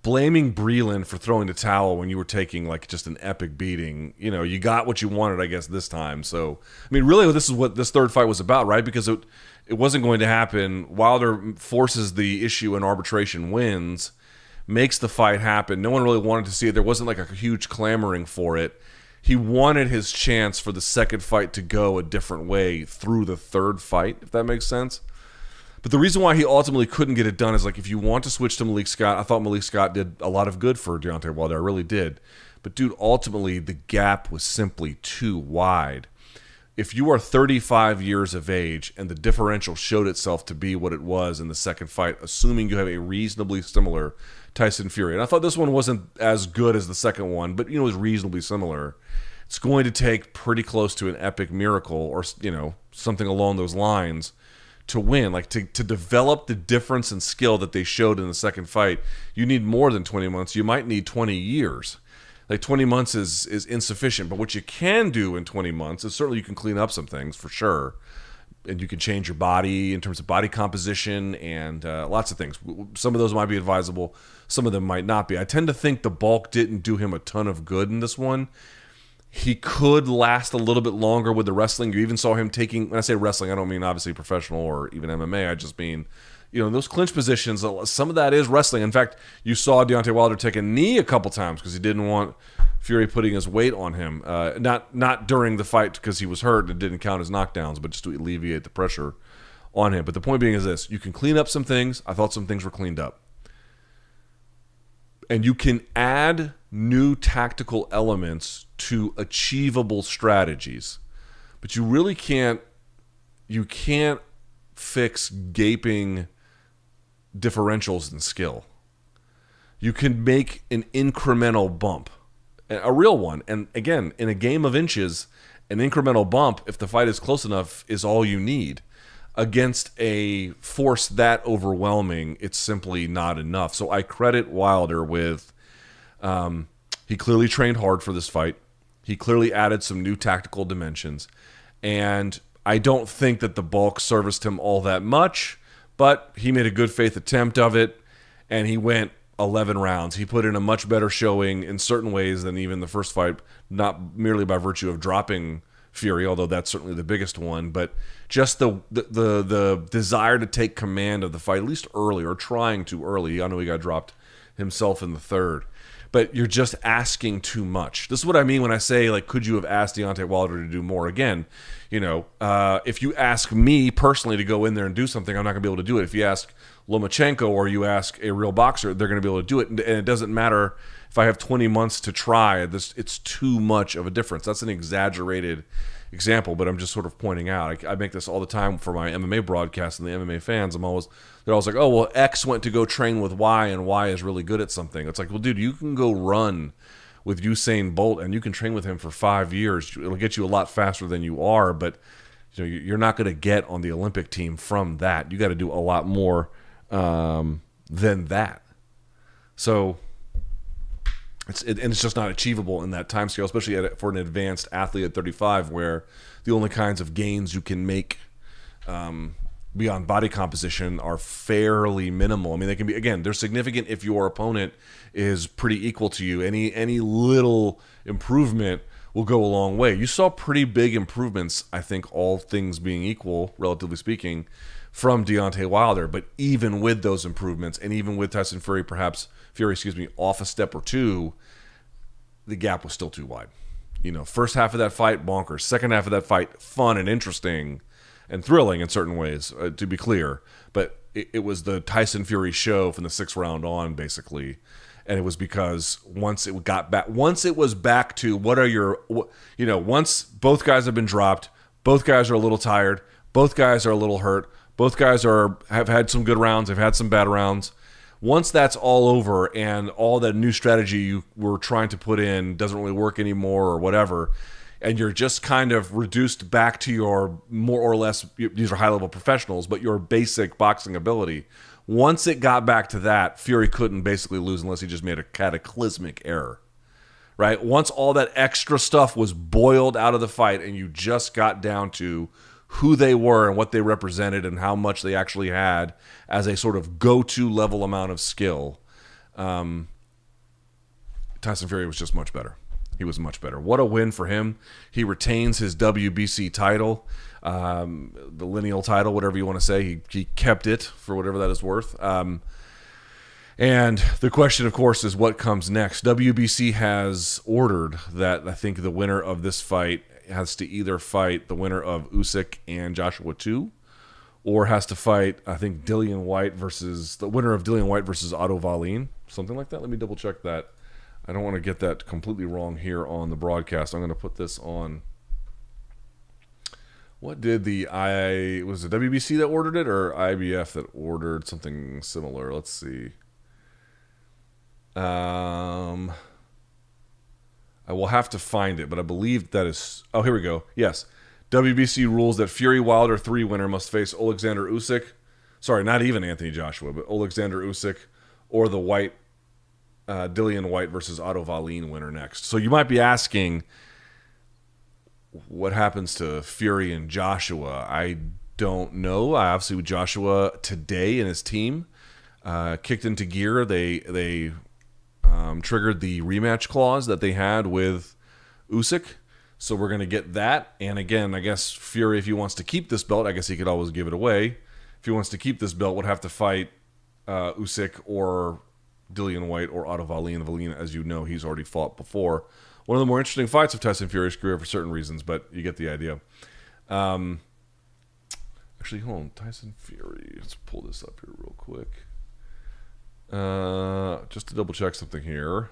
S1: Blaming Breland for throwing the towel when you were taking like just an epic beating, you know, you got what you wanted, I guess, this time. So, I mean, really, this is what this third fight was about, right? Because it it wasn't going to happen. Wilder forces the issue in arbitration, wins, makes the fight happen. No one really wanted to see it. There wasn't like a huge clamoring for it he wanted his chance for the second fight to go a different way through the third fight, if that makes sense. But the reason why he ultimately couldn't get it done is like if you want to switch to Malik Scott, I thought Malik Scott did a lot of good for Deontay Wilder. I really did. But dude, ultimately the gap was simply too wide. If you are 35 years of age and the differential showed itself to be what it was in the second fight, assuming you have a reasonably similar Tyson Fury, and I thought this one wasn't as good as the second one, but you know it was reasonably similar it's going to take pretty close to an epic miracle or you know something along those lines to win like to, to develop the difference in skill that they showed in the second fight you need more than 20 months. You might need 20 years. Like 20 months is is insufficient but what you can do in 20 months is certainly you can clean up some things for sure and you can change your body in terms of body composition and uh, lots of things. Some of those might be advisable some of them might not be. I tend to think the bulk didn't do him a ton of good in this one he could last a little bit longer with the wrestling. You even saw him taking, when I say wrestling, I don't mean obviously professional or even MMA. I just mean, you know, those clinch positions, some of that is wrestling. In fact, you saw Deontay Wilder take a knee a couple times because he didn't want Fury putting his weight on him. Uh, not not during the fight because he was hurt and it didn't count as knockdowns, but just to alleviate the pressure on him. But the point being is this you can clean up some things. I thought some things were cleaned up. And you can add new tactical elements to achievable strategies. But you really can't you can't fix gaping differentials in skill. You can make an incremental bump, a real one. And again, in a game of inches, an incremental bump, if the fight is close enough, is all you need. Against a force that overwhelming, it's simply not enough. So I credit Wilder with um, he clearly trained hard for this fight. He clearly added some new tactical dimensions. And I don't think that the bulk serviced him all that much, but he made a good faith attempt of it and he went 11 rounds. He put in a much better showing in certain ways than even the first fight, not merely by virtue of dropping Fury, although that's certainly the biggest one, but just the, the the the, desire to take command of the fight, at least early, or trying to early. I know he got dropped himself in the third but you're just asking too much. This is what I mean when I say like, could you have asked Deontay Wilder to do more? Again, you know, uh, if you ask me personally to go in there and do something, I'm not gonna be able to do it. If you ask Lomachenko or you ask a real boxer, they're gonna be able to do it, and it doesn't matter if I have 20 months to try. This it's too much of a difference. That's an exaggerated example, but I'm just sort of pointing out. I, I, make this all the time for my MMA broadcast and the MMA fans. I'm always they're always like, oh well, X went to go train with Y, and Y is really good at something. It's like, well, dude, you can go run with Usain Bolt, and you can train with him for five years. It'll get you a lot faster than you are, but you know you're not going to get on the Olympic team from that. You got to do a lot more um, than that. So it's it, and it's just not achievable in that time scale, especially at, for an advanced athlete at 35, where the only kinds of gains you can make um, beyond body composition are fairly minimal. I mean, they can be again, they're significant if your opponent is pretty equal to you. Any any little improvement will go a long way. You saw pretty big improvements, I think, all things being equal, relatively speaking, from Deontay Wilder. But even with those improvements, and even with Tyson Fury perhaps Fury, excuse me, off a step or two, the gap was still too wide. You know, first half of that fight, bonkers. Second half of that fight, fun and interesting and thrilling in certain ways, uh, to be clear. But it, it was the Tyson Fury show from the sixth round on, basically and it was because once it got back once it was back to what are your you know once both guys have been dropped both guys are a little tired both guys are a little hurt both guys are have had some good rounds they've had some bad rounds once that's all over and all that new strategy you were trying to put in doesn't really work anymore or whatever, and you're just kind of reduced back to your more or less these are high level professionals, but your basic boxing ability. Once it got back to that, Fury couldn't basically lose unless he just made a cataclysmic error. Right? Once all that extra stuff was boiled out of the fight and you just got down to who they were and what they represented and how much they actually had as a sort of go-to level amount of skill. Um, Tyson Fury was just much better. He was much better. What a win for him. He retains his WBC title, um, the lineal title, whatever you want to say. He, he kept it for whatever that is worth. Um, and the question, of course, is what comes next. WBC has ordered that I think the winner of this fight has to either fight the winner of Usyk and Joshua 2 or has to fight, I think, Dillian Whyte versus the winner of Dillian Whyte versus Otto Wallin, Something like that. Let me double check that. I don't want to get that completely wrong here on the broadcast. I'm going to put this on. What did the I was it WBC that ordered it or IBF that ordered something similar? Let's see. Um, I will have to find it, but I believe that is. Oh, here we go. Yes, WBC rules that Fury Wilder three winner must face Alexander Usyk. Sorry, not even Anthony Joshua, but Alexander Usyk or the Whyte uh, Dillian Whyte versus Otto Wallin winner next. So you might be asking, what happens to Fury and Joshua? I don't know. I obviously with Joshua today and his team uh, kicked into gear. They they um, triggered the rematch clause that they had with Usyk. So we're going to get that. And again, I guess Fury, if he wants to keep this belt, I guess he could always give it away. If he wants to keep this belt, would have to fight uh, Usyk or Dillian Whyte or Otto Wallin. Wallin, as you know, he's already fought before. One of the more interesting fights of Tyson Fury's career for certain reasons, but you get the idea. Um, actually, hold on. Tyson Fury. Let's pull this up here real quick. Uh, just to double check something here.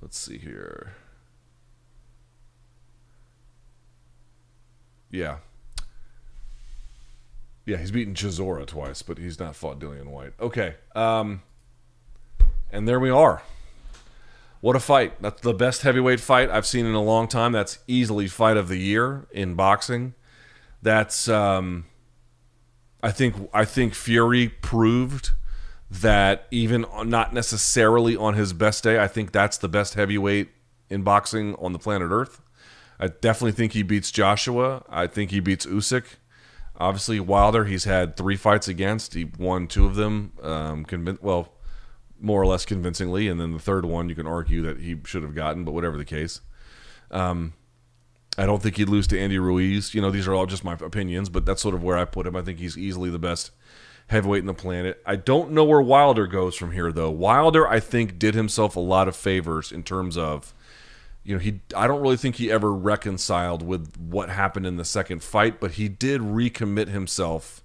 S1: Let's see here. Yeah. Yeah, he's beaten Chisora twice, but he's not fought Dillian Whyte. Okay. Um, and there we are. What a fight. That's the best heavyweight fight I've seen in a long time. That's easily fight of the year in boxing. That's um, I think I think Fury proved that even not necessarily on his best day, I think that's the best heavyweight in boxing on the planet Earth. I definitely think he beats Joshua. I think he beats Usyk. Obviously, Wilder, he's had three fights against. He won two of them, um, convin- well, more or less convincingly. And then the third one, you can argue that he should have gotten, but whatever the case. Um, I don't think he'd lose to Andy Ruiz. You know, these are all just my opinions, but that's sort of where I put him. I think he's easily the best heavyweight in the planet. I don't know where Wilder goes from here, though. Wilder, I think, did himself a lot of favors in terms of, you know, he. I don't really think he ever reconciled with what happened in the second fight, but he did recommit himself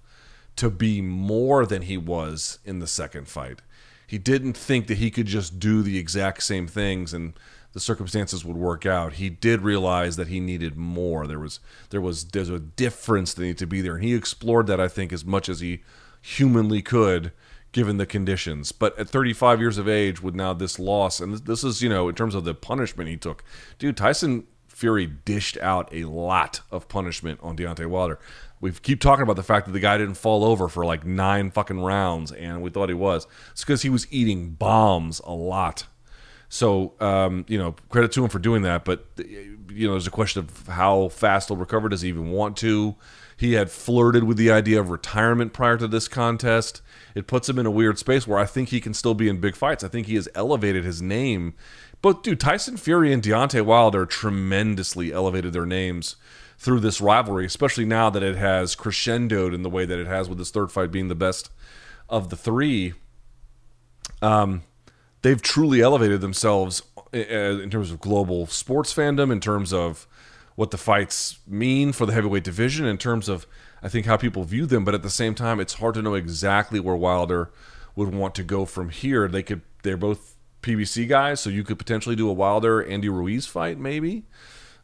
S1: to be more than he was in the second fight. He didn't think that he could just do the exact same things and the circumstances would work out. He did realize that he needed more. There was there was there's a difference that needed to be there, and he explored that I think as much as he humanly could given the conditions. But at 35 years of age, with now this loss, and this is, you know, in terms of the punishment he took, dude, Tyson Fury dished out a lot of punishment on Deontay Wilder. We keep talking about the fact that the guy didn't fall over for like nine fucking rounds, and we thought he was. It's because he was eating bombs a lot. So, um, you know, credit to him for doing that. But, you know, there's a question of how fast he'll recover. Does he even want to? He had flirted with the idea of retirement prior to this contest. It puts him in a weird space where I think he can still be in big fights. I think he has elevated his name. But dude, Tyson Fury and Deontay Wilder tremendously elevated their names through this rivalry, especially now that it has crescendoed in the way that it has with this third fight being the best of the three. Um, they've truly elevated themselves uh, in terms of global sports fandom, in terms of what the fights mean for the heavyweight division in terms of I think how people view them, but at the same time, it's hard to know exactly where Wilder would want to go from here. They could they're both PBC guys, so you could potentially do a Wilder Andy Ruiz fight, maybe.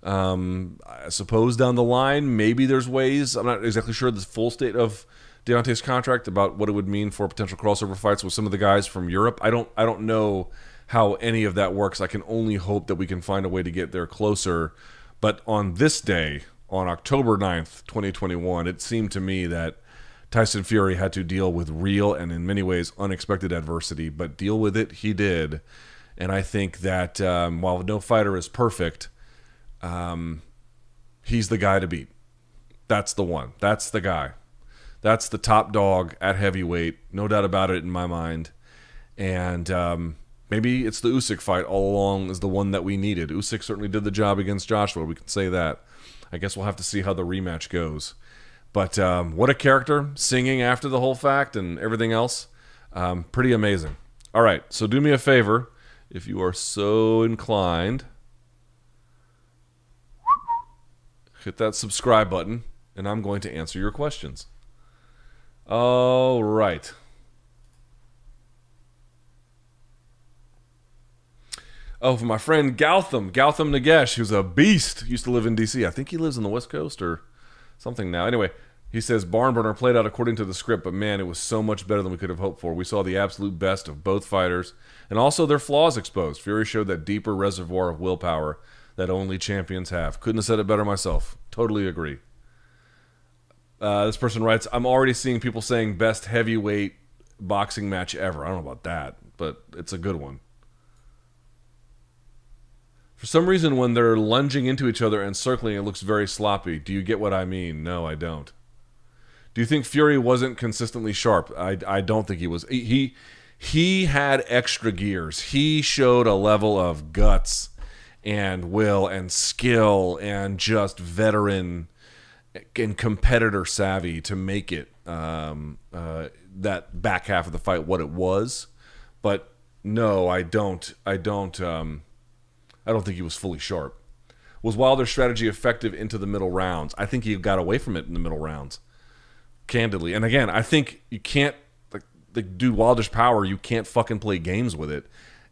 S1: Um, I suppose down the line, maybe there's ways. I'm not exactly sure the full state of Deontay's contract about what it would mean for potential crossover fights with some of the guys from Europe. I don't I don't know how any of that works. I can only hope that we can find a way to get there closer but on this day, on October 9th, 2021, it seemed to me that Tyson Fury had to deal with real and in many ways unexpected adversity, but deal with it he did. And I think that um, while no fighter is perfect, um, he's the guy to beat. That's the one. That's the guy. That's the top dog at heavyweight. No doubt about it in my mind. And um, maybe it's the Usyk fight all along is the one that we needed. Usyk certainly did the job against Joshua. We can say that. I guess we'll have to see how the rematch goes. But um, what a character singing after the whole fact and everything else. Um, pretty amazing. All right, so do me a favor if you are so inclined. Hit that subscribe button, and I'm going to answer your questions. All right. Oh, for my friend Gautam, Gautam Nagesh, who's a beast, used to live in D.C. I think he lives on the West Coast or something now. Anyway, he says Barnburner played out according to the script, but man, it was so much better than we could have hoped for. We saw the absolute best of both fighters and also their flaws exposed. Fury showed that deeper reservoir of willpower that only champions have. Couldn't have said it better myself. Totally agree. Uh, this person writes, I'm already seeing people saying best heavyweight boxing match ever. I don't know about that, but it's a good one. For some reason, when they're lunging into each other and circling, it looks very sloppy. Do you get what I mean? No, I don't. Do you think Fury wasn't consistently sharp? I, I don't think he was. He he had extra gears. He showed a level of guts and will and skill and just veteran and competitor savvy to make it um, uh, that back half of the fight what it was. But no, I don't. I don't. Um, I don't think he was fully sharp. Was Wilder's strategy effective into the middle rounds? I think he got away from it in the middle rounds, candidly. And again, I think you can't like the dude Wilder's power. You can't fucking play games with it.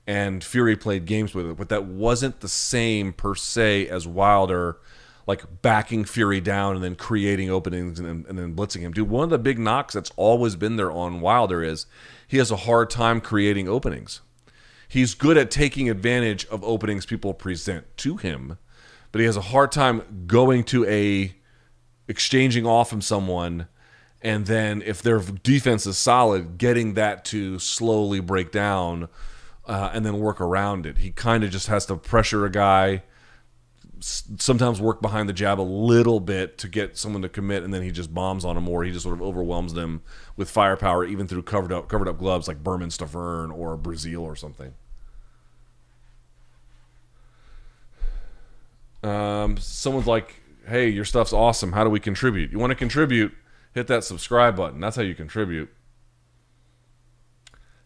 S1: And Fury played games with it, but that wasn't the same per se as Wilder, like backing Fury down and then creating openings and, and then blitzing him. Dude, one of the big knocks that's always been there on Wilder is he has a hard time creating openings he's good at taking advantage of openings people present to him, but he has a hard time going to a exchanging off from someone and then if their defense is solid, getting that to slowly break down uh, and then work around it. He kind of just has to pressure a guy, sometimes work behind the jab a little bit to get someone to commit, and then he just bombs on them, or he just sort of overwhelms them with firepower, even through covered up covered up gloves like Bermane Stiverne or Breazeale or something. Um, someone's like, "Hey, your stuff's awesome. How do we contribute?" You want to contribute? Hit that subscribe button. That's how you contribute.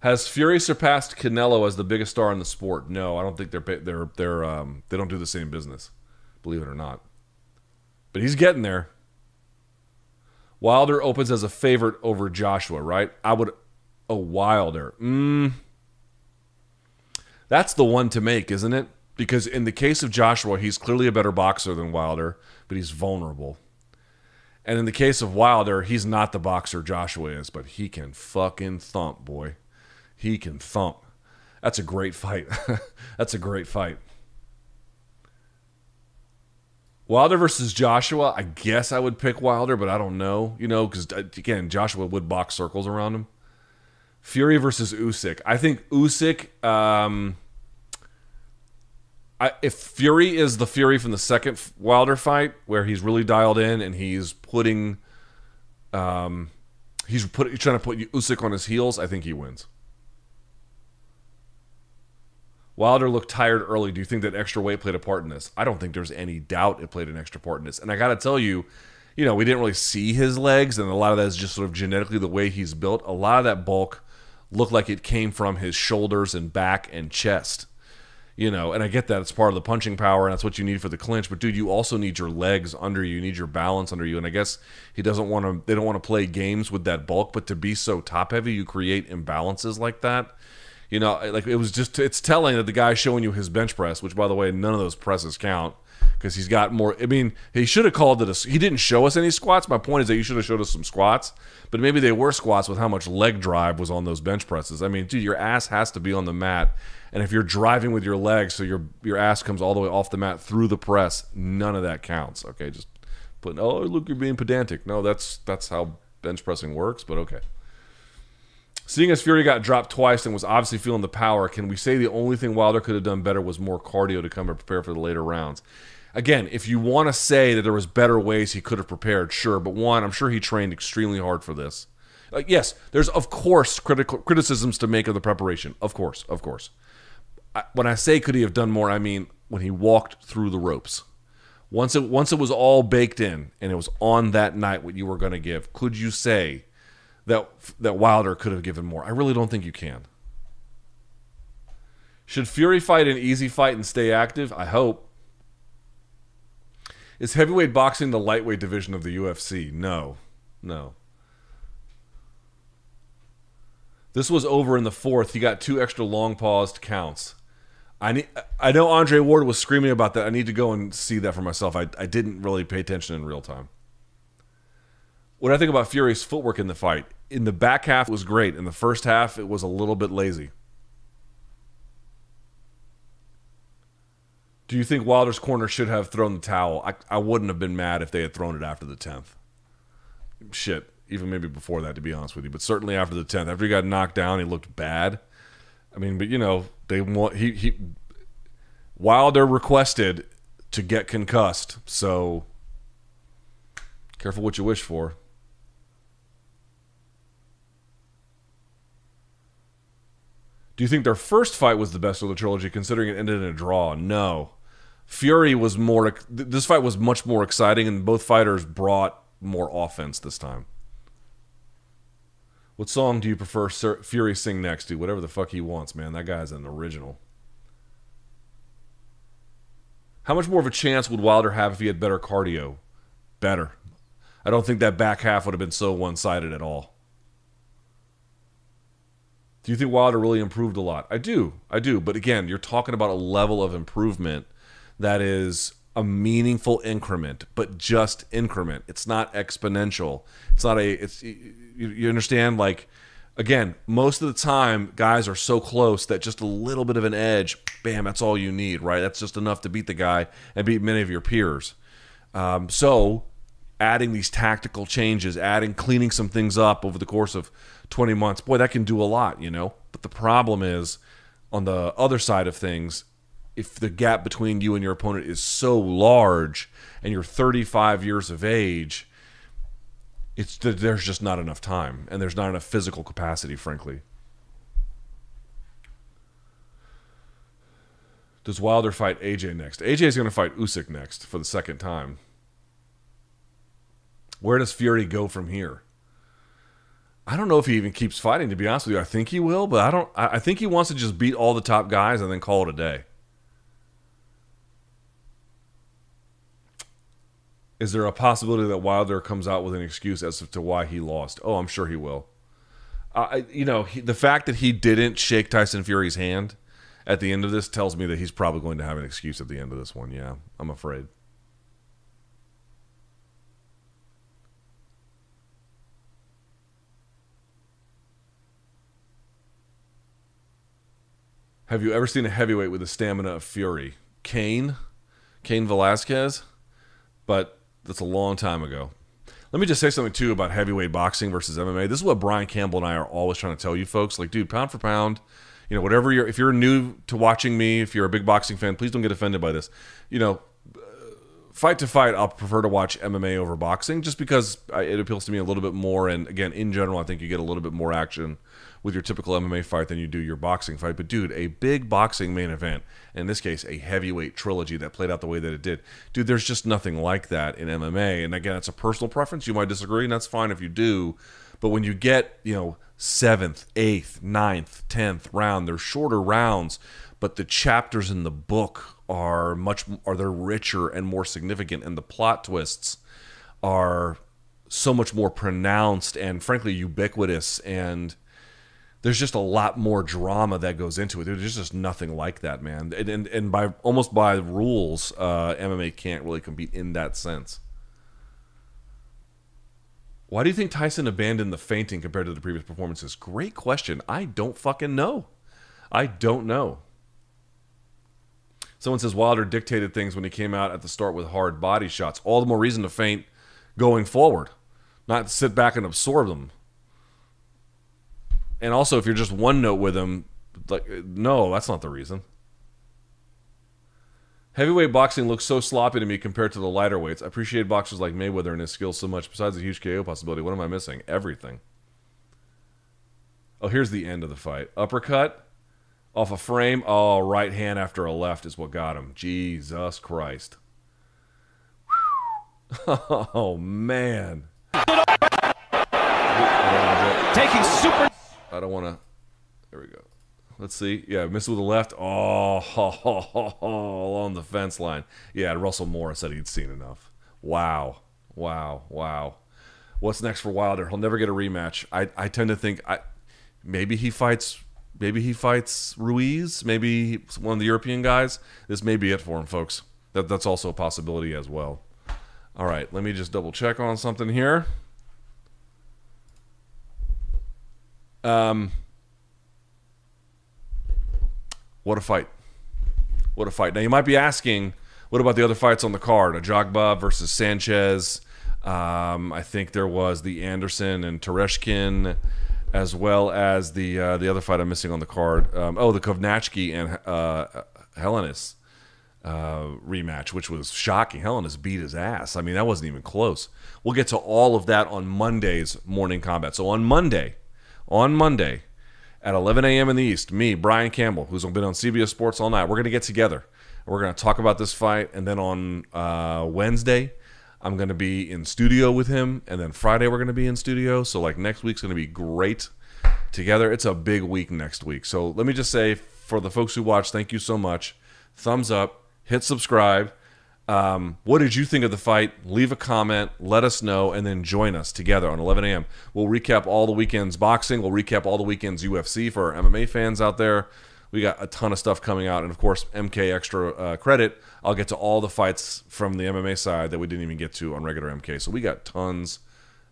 S1: Has Fury surpassed Canelo as the biggest star in the sport? No, I don't think they're they're they're um, they don't do the same business, believe it or not. But he's getting there. Wilder opens as a favorite over Joshua, right? I would. Oh, Wilder. Mm, that's the one to make, isn't it? because in the case of Joshua, he's clearly a better boxer than Wilder, but he's vulnerable. And in the case of Wilder, he's not the boxer Joshua is, but he can fucking thump, boy. He can thump. That's a great fight. *laughs* That's a great fight. Wilder versus Joshua, I guess I would pick Wilder, but I don't know, you know, because uh, again, Joshua would box circles around him. Fury versus Usyk. I think Usyk. Um, I, if Fury is the Fury from the second Wilder fight, where he's really dialed in and he's putting, um, he's put he's trying to put Usyk on his heels, I think he wins. Wilder looked tired early. Do you think that extra weight played a part in this? I don't think there's any doubt it played an extra part in this. And I got to tell you, you know, we didn't really see his legs, and a lot of that is just sort of genetically the way he's built. A lot of that bulk looked like it came from his shoulders and back and chest you know, and I get that it's part of the punching power and that's what you need for the clinch. But dude, you also need your legs under you, you need your balance under you. And I guess he doesn't want to. They don't want to play games with that bulk, but to be so top heavy, you create imbalances like that. You know, like it was just it's telling that the guy showing you his bench press, which by the way, none of those presses count because he's got more. I mean, he should have called it a. He didn't show us any squats. My point is that you should have showed us some squats, but maybe they were squats with how much leg drive was on those bench presses. I mean, dude, your ass has to be on the mat and if you're driving with your legs, so your your ass comes all the way off the mat through the press, none of that counts. Okay, just put oh look, you're being pedantic. No, that's that's how bench pressing works. But okay. Seeing as Fury got dropped twice and was obviously feeling the power, can we say the only thing Wilder could have done better was more cardio to come and prepare for the later rounds? again, if you want to say that there was better ways he could have prepared, sure. But one, I'm sure he trained extremely hard for this. Like, yes, there's of course critical criticisms to make of the preparation. Of course, of course. I, when I say could he have done more, I mean when he walked through the ropes. Once it once it was all baked in and it was on that night what you were going to give, could you say that that Wilder could have given more? I really don't think you can. Should Fury fight an easy fight and stay active? I hope. Is heavyweight boxing the lightweight division of the UFC? No. No. This was over in the fourth. He got two extra long paused counts. I need. I know Andre Ward was screaming about that. I need to go and see that for myself. I, I didn't really pay attention in real time. What I think about Fury's footwork in the fight, in the back half was great. In the first half, it was a little bit lazy. Do you think Wilder's corner should have thrown the towel? I, I wouldn't have been mad if they had thrown it after the 10th. Shit even maybe before that, to be honest with you. But certainly after the tenth, after he got knocked down, he looked bad. I mean, but you know, they want he he Wilder requested to get concussed, so careful what you wish for. Do you think their first fight was the best of the trilogy, considering it ended in a draw? No. Fury was more. This fight was much more exciting, and both fighters brought more offense this time. What song do you prefer Sir Fury sing next to? Whatever the fuck he wants, man. That guy's an original. How much more of a chance would Wilder have if he had better cardio? Better. I don't think that back half would have been so one sided at all. Do you think Wilder really improved a lot? I do. I do. But again, you're talking about a level of improvement that is a meaningful increment, but just increment. It's not exponential. It's not a. It's you, you, understand. Like again, most of the time, guys are so close that just a little bit of an edge, bam, that's all you need, right? That's just enough to beat the guy and beat many of your peers. Um, so, adding these tactical changes, adding cleaning some things up over the course of 20 months, boy, that can do a lot, you know. But the problem is, on the other side of things, if the gap between you and your opponent is so large and you're 35 years of age it's there's just not enough time and there's not enough physical capacity frankly. Does wilder fight aj next? Aj is going to fight usyk next for the second time where does fury go from here I don't know if he even keeps fighting. To be honest with you, I think he will, but I don't. I think he wants to just beat all the top guys and then call it a day. Is there a possibility that Wilder comes out with an excuse as to why he lost? Oh, I'm sure he will. Uh, you know, he, the fact that he didn't shake Tyson Fury's hand at the end of this tells me that he's probably going to have an excuse at the end of this one. Yeah, I'm afraid. Have you ever seen a heavyweight with the stamina of Fury? Cain? Cain Velasquez? But that's a long time ago. Let me just say something too about heavyweight boxing versus MMA. This is what Brian Campbell and I are always trying to tell you folks. Like, dude, pound for pound, you know, whatever you're. If you're new to watching me, if you're a big boxing fan, please don't get offended by this. You know, fight to fight, I'll prefer to watch MMA over boxing just because it appeals to me a little bit more. And again, in general, I think you get a little bit more action with your typical MMA fight than you do your boxing fight. But dude, a big boxing main event, in this case, a heavyweight trilogy that played out the way that it did, dude, there's just nothing like that in MMA. And again, it's a personal preference. You might disagree, and that's fine if you do. But when you get, you know, seventh, eighth, ninth, tenth round, they're shorter rounds, but the chapters in the book are much are they're richer and more significant, and the plot twists are so much more pronounced and frankly ubiquitous and there's just a lot more drama that goes into it. There's just nothing like that, man. And and, and by almost by rules, uh, MMA can't really compete in that sense. Why do you think Tyson abandoned the feinting compared to the previous performances? Great question. I don't fucking know. I don't know. Someone says Wilder dictated things when he came out at the start with hard body shots. All the more reason to feint going forward, not sit back and absorb them and also if you're just one note with him, like no, that's not the reason. Heavyweight boxing looks so sloppy to me compared to the lighter weights. I appreciate boxers like Mayweather and his skills so much. Besides the huge KO possibility, what am I missing? Everything. Oh, here's the end of the fight. Uppercut off a frame. Oh, right hand after a left is what got him. Jesus Christ. *laughs* Oh man.
S2: Taking super.
S1: I don't want to. There we go. Let's see. Yeah, missed with the left. Oh, *laughs* on the fence line. Yeah, Russell Mora said he'd seen enough. Wow. Wow. Wow. What's next for Wilder? He'll never get a rematch. I, I tend to think I maybe he fights maybe he fights Ruiz, maybe one of the European guys. This may be it for him, folks. That that's also a possibility as well. All right, let me just double check on something here. Um What a fight. What a fight. Now, you might be asking, what about the other fights on the card? Ajagba versus Sanchez. Um, I think there was the Anderson and Tereshkin, as well as the uh, the other fight I'm missing on the card. Um, oh, the Kownacki and uh, Helenius uh, rematch, which was shocking. Helenius beat his ass. I mean, that wasn't even close. We'll get to all of that on Monday's Morning Kombat. So on Monday, on Monday, at 11 a.m. in the East, me, Brian Campbell, who's been on CBS Sports all night, we're going to get together. We're going to talk about this fight. And then on uh, Wednesday, I'm going to be in studio with him. And then Friday, we're going to be in studio. So, like, next week's going to be great together. It's a big week next week. So, let me just say for the folks who watch, thank you so much. Thumbs up, hit subscribe. Um, what did you think of the fight? Leave a comment, let us know, and then join us together on 11 a.m. We'll recap all the weekend's boxing. We'll recap all the weekend's UFC for our MMA fans out there. We got a ton of stuff coming out, and of course, MK extra uh, credit. I'll get to all the fights from the MMA side that we didn't even get to on regular MK. So we got tons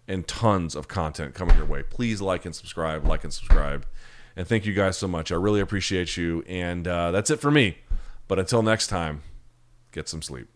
S1: and tons of content coming your way. Please like and subscribe, like and subscribe, and thank you guys so much. I really appreciate you, and uh, that's it for me. But until next time, get some sleep.